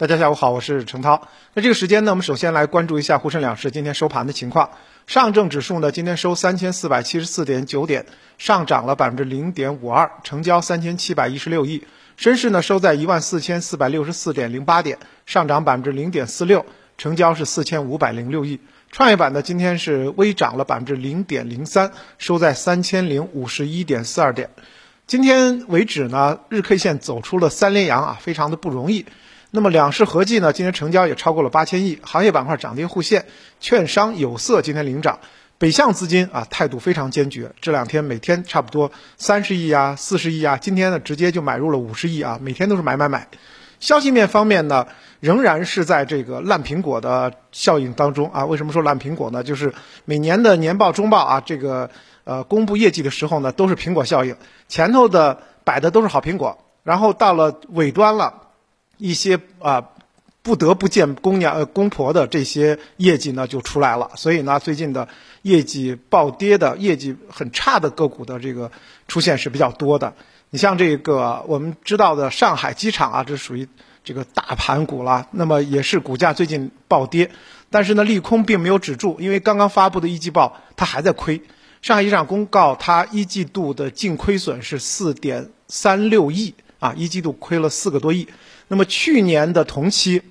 大家下午好，我是程涛。那这个时间呢，我们首先来关注一下沪深两市今天收盘的情况。上证指数呢，今天收三千四百七十四点九点，上涨了百分之零点五二，成交三千七百一十六亿。深市呢，收在一万四千四百六十四点零八点，上涨百分之零点四六，成交是四千五百零六亿。创业板呢，今天是微涨了百分之零点零三，收在三千零五十一点四二点。今天为止呢，日 K 线走出了三连阳啊，非常的不容易。那么两市合计呢，今天成交也超过了八千亿，行业板块涨跌互现，券商有色今天领涨，北向资金啊态度非常坚决，这两天每天差不多三十亿啊、四十亿啊，今天呢直接就买入了五十亿啊，每天都是买买买。消息面方面呢，仍然是在这个烂苹果的效应当中啊。为什么说烂苹果呢？就是每年的年报、中报啊，这个呃公布业绩的时候呢，都是苹果效应，前头的摆的都是好苹果，然后到了尾端了，一些啊不得不见公娘呃公婆的这些业绩呢就出来了。所以呢，最近的业绩暴跌的、业绩很差的个股的这个出现是比较多的。你像这个我们知道的上海机场啊，这属于这个大盘股了。那么也是股价最近暴跌，但是呢，利空并没有止住，因为刚刚发布的一季报它还在亏。上海机场公告，它一季度的净亏损是四点三六亿啊，一季度亏了四个多亿。那么去年的同期，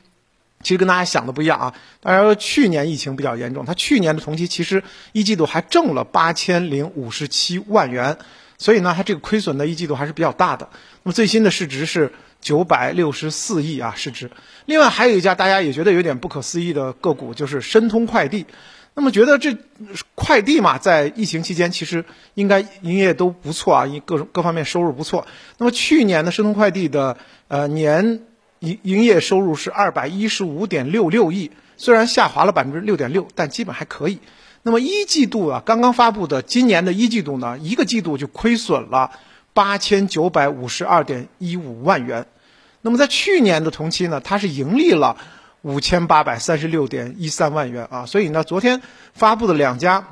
其实跟大家想的不一样啊。大家说去年疫情比较严重，它去年的同期其实一季度还挣了八千零五十七万元。所以呢，它这个亏损的一季度还是比较大的。那么最新的市值是九百六十四亿啊，市值。另外还有一家大家也觉得有点不可思议的个股，就是申通快递。那么觉得这快递嘛，在疫情期间其实应该营业都不错啊，各各方面收入不错。那么去年的申通快递的呃年营营业收入是二百一十五点六六亿，虽然下滑了百分之六点六，但基本还可以。那么一季度啊，刚刚发布的今年的一季度呢，一个季度就亏损了八千九百五十二点一五万元。那么在去年的同期呢，它是盈利了五千八百三十六点一三万元啊。所以呢，昨天发布的两家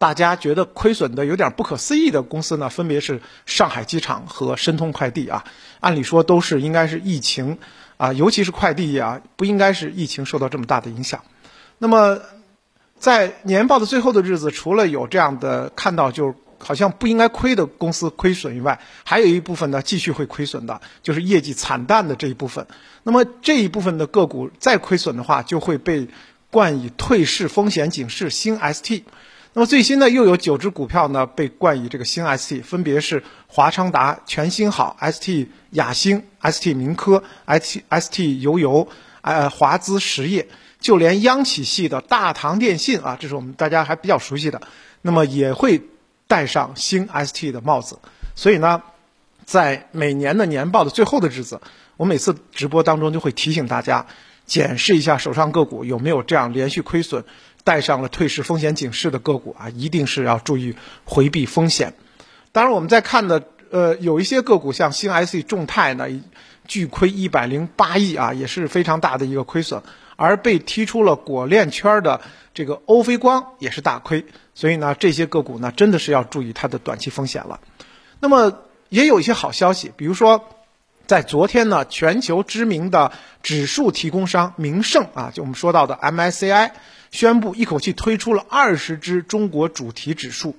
大家觉得亏损的有点不可思议的公司呢，分别是上海机场和申通快递啊。按理说都是应该是疫情啊，尤其是快递啊，不应该是疫情受到这么大的影响。那么。在年报的最后的日子，除了有这样的看到就好像不应该亏的公司亏损以外，还有一部分呢继续会亏损的，就是业绩惨淡的这一部分。那么这一部分的个股再亏损的话，就会被冠以退市风险警示新 ST。那么最新呢，又有九只股票呢被冠以这个新 ST，分别是华昌达、全新好、ST 雅兴、ST 明科、ST ST 油油、呃华资实业。就连央企系的大唐电信啊，这是我们大家还比较熟悉的，那么也会戴上新 ST 的帽子。所以呢，在每年的年报的最后的日子，我每次直播当中就会提醒大家，检视一下手上个股有没有这样连续亏损、带上了退市风险警示的个股啊，一定是要注意回避风险。当然，我们在看的呃，有一些个股像新 ST 众泰呢，巨亏一百零八亿啊，也是非常大的一个亏损。而被踢出了果链圈的这个欧菲光也是大亏，所以呢，这些个股呢真的是要注意它的短期风险了。那么也有一些好消息，比如说，在昨天呢，全球知名的指数提供商明晟啊，就我们说到的 MSCI 宣布一口气推出了二十只中国主题指数。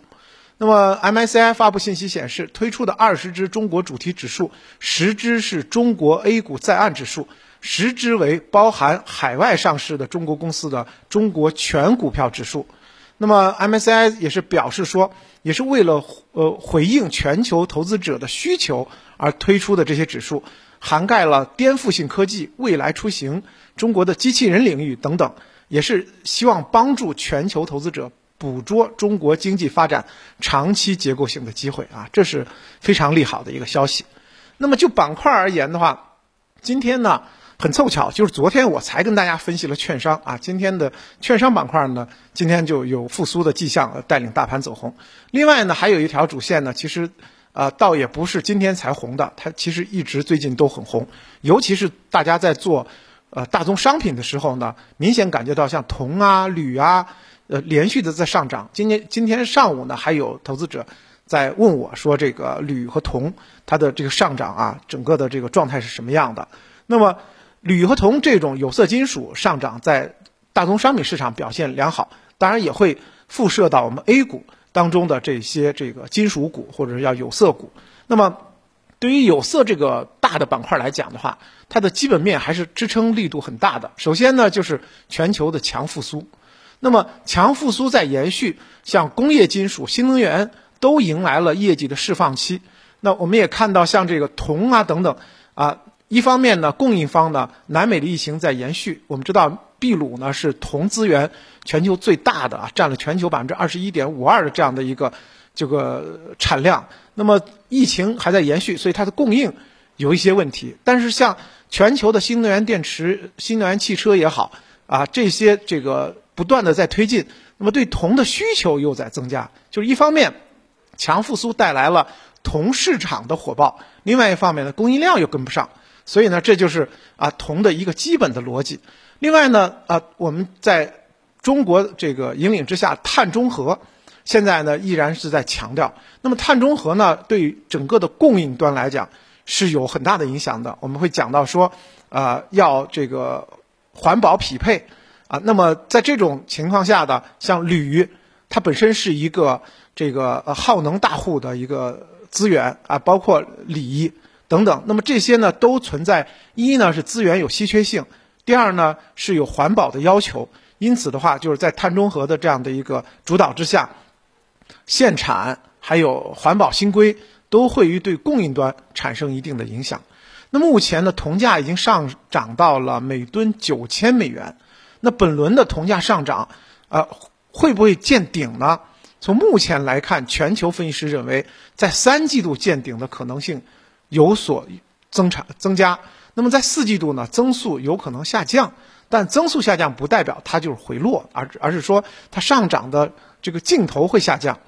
那么 MSCI 发布信息显示，推出的二十只中国主题指数，十只是中国 A 股在岸指数。十只为包含海外上市的中国公司的中国全股票指数，那么 MSCI 也是表示说，也是为了呃回应全球投资者的需求而推出的这些指数，涵盖了颠覆性科技、未来出行、中国的机器人领域等等，也是希望帮助全球投资者捕捉中国经济发展长期结构性的机会啊，这是非常利好的一个消息。那么就板块而言的话，今天呢？很凑巧，就是昨天我才跟大家分析了券商啊，今天的券商板块呢，今天就有复苏的迹象，带领大盘走红。另外呢，还有一条主线呢，其实，呃，倒也不是今天才红的，它其实一直最近都很红。尤其是大家在做呃大宗商品的时候呢，明显感觉到像铜啊、铝啊，呃，连续的在上涨。今天今天上午呢，还有投资者在问我说，这个铝和铜它的这个上涨啊，整个的这个状态是什么样的？那么。铝和铜这种有色金属上涨，在大宗商品市场表现良好，当然也会辐射到我们 A 股当中的这些这个金属股或者叫有色股。那么，对于有色这个大的板块来讲的话，它的基本面还是支撑力度很大的。首先呢，就是全球的强复苏。那么强复苏在延续，像工业金属、新能源都迎来了业绩的释放期。那我们也看到，像这个铜啊等等啊。一方面呢，供应方呢，南美的疫情在延续。我们知道，秘鲁呢是铜资源全球最大的啊，占了全球百分之二十一点五二的这样的一个这个产量。那么疫情还在延续，所以它的供应有一些问题。但是像全球的新能源电池、新能源汽车也好啊，这些这个不断的在推进，那么对铜的需求又在增加。就是一方面，强复苏带来了铜市场的火爆；另外一方面呢，供应量又跟不上。所以呢，这就是啊铜的一个基本的逻辑。另外呢，啊我们在中国这个引领之下，碳中和现在呢依然是在强调。那么碳中和呢，对于整个的供应端来讲是有很大的影响的。我们会讲到说，呃要这个环保匹配啊。那么在这种情况下的，像铝，它本身是一个这个耗能大户的一个资源啊，包括锂。等等，那么这些呢都存在一呢是资源有稀缺性，第二呢是有环保的要求，因此的话就是在碳中和的这样的一个主导之下，限产还有环保新规都会于对供应端产生一定的影响。那目前呢铜价已经上涨到了每吨九千美元，那本轮的铜价上涨啊会不会见顶呢？从目前来看，全球分析师认为在三季度见顶的可能性。有所增产增加，那么在四季度呢，增速有可能下降，但增速下降不代表它就是回落，而而是说它上涨的这个劲头会下降。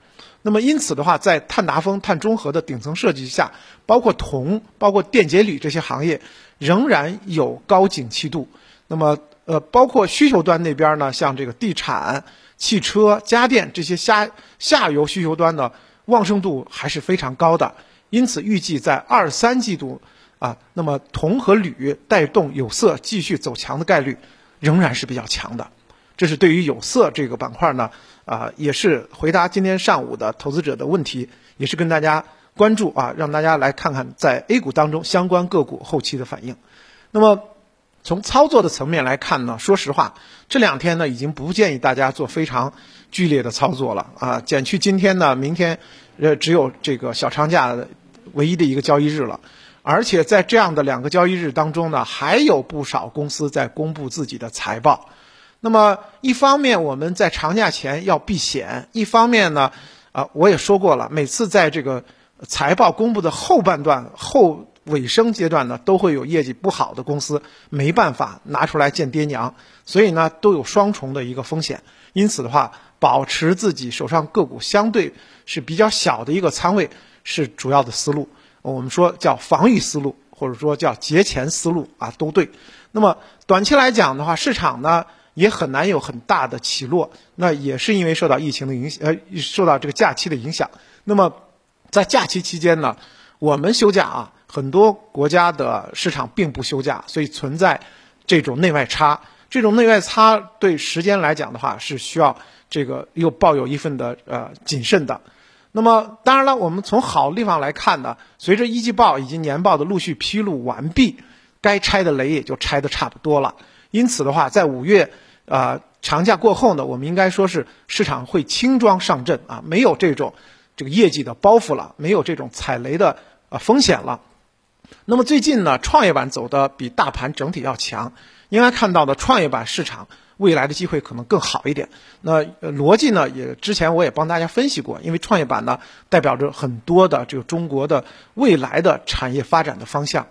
那么因此的话，在碳达峰、碳中和的顶层设计下，包括铜、包括电解铝这些行业仍然有高景气度。那么呃，包括需求端那边呢，像这个地产、汽车、家电这些下下游需求端的旺盛度还是非常高的。因此，预计在二三季度，啊，那么铜和铝带动有色继续走强的概率仍然是比较强的。这是对于有色这个板块呢，啊，也是回答今天上午的投资者的问题，也是跟大家关注啊，让大家来看看在 A 股当中相关个股后期的反应。那么，从操作的层面来看呢，说实话，这两天呢已经不建议大家做非常剧烈的操作了啊，减去今天呢，明天呃只有这个小长假。唯一的一个交易日了，而且在这样的两个交易日当中呢，还有不少公司在公布自己的财报。那么，一方面我们在长假前要避险，一方面呢，啊，我也说过了，每次在这个财报公布的后半段、后尾声阶段呢，都会有业绩不好的公司没办法拿出来见爹娘，所以呢，都有双重的一个风险。因此的话，保持自己手上个股相对是比较小的一个仓位。是主要的思路，我们说叫防御思路，或者说叫节前思路啊，都对。那么短期来讲的话，市场呢也很难有很大的起落，那也是因为受到疫情的影响，呃，受到这个假期的影响。那么在假期期间呢，我们休假啊，很多国家的市场并不休假，所以存在这种内外差。这种内外差对时间来讲的话，是需要这个又抱有一份的呃谨慎的。那么当然了，我们从好地方来看呢，随着一季报以及年报的陆续披露完毕，该拆的雷也就拆的差不多了。因此的话，在五月啊长假过后呢，我们应该说是市场会轻装上阵啊，没有这种这个业绩的包袱了，没有这种踩雷的啊风险了。那么最近呢，创业板走的比大盘整体要强，应该看到的创业板市场。未来的机会可能更好一点。那逻辑呢？也之前我也帮大家分析过，因为创业板呢代表着很多的这个中国的未来的产业发展的方向。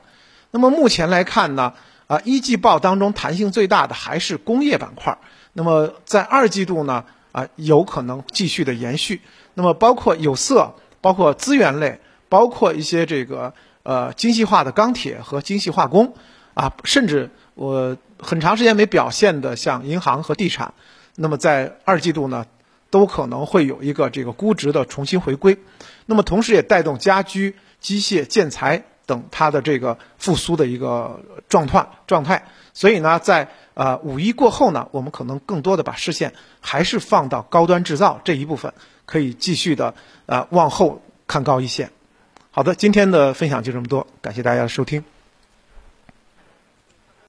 那么目前来看呢，啊一季报当中弹性最大的还是工业板块。那么在二季度呢，啊有可能继续的延续。那么包括有色、包括资源类、包括一些这个呃精细化的钢铁和精细化工，啊甚至我。很长时间没表现的，像银行和地产，那么在二季度呢，都可能会有一个这个估值的重新回归。那么同时也带动家居、机械、建材。等它的这个复苏的一个状态状态。所以呢，在呃五一过后呢，我们可能更多的把视线还是放到高端制造这一部分，可以继续的呃往后看高一线。好的，今天的分享就这么多，感谢大家的收听。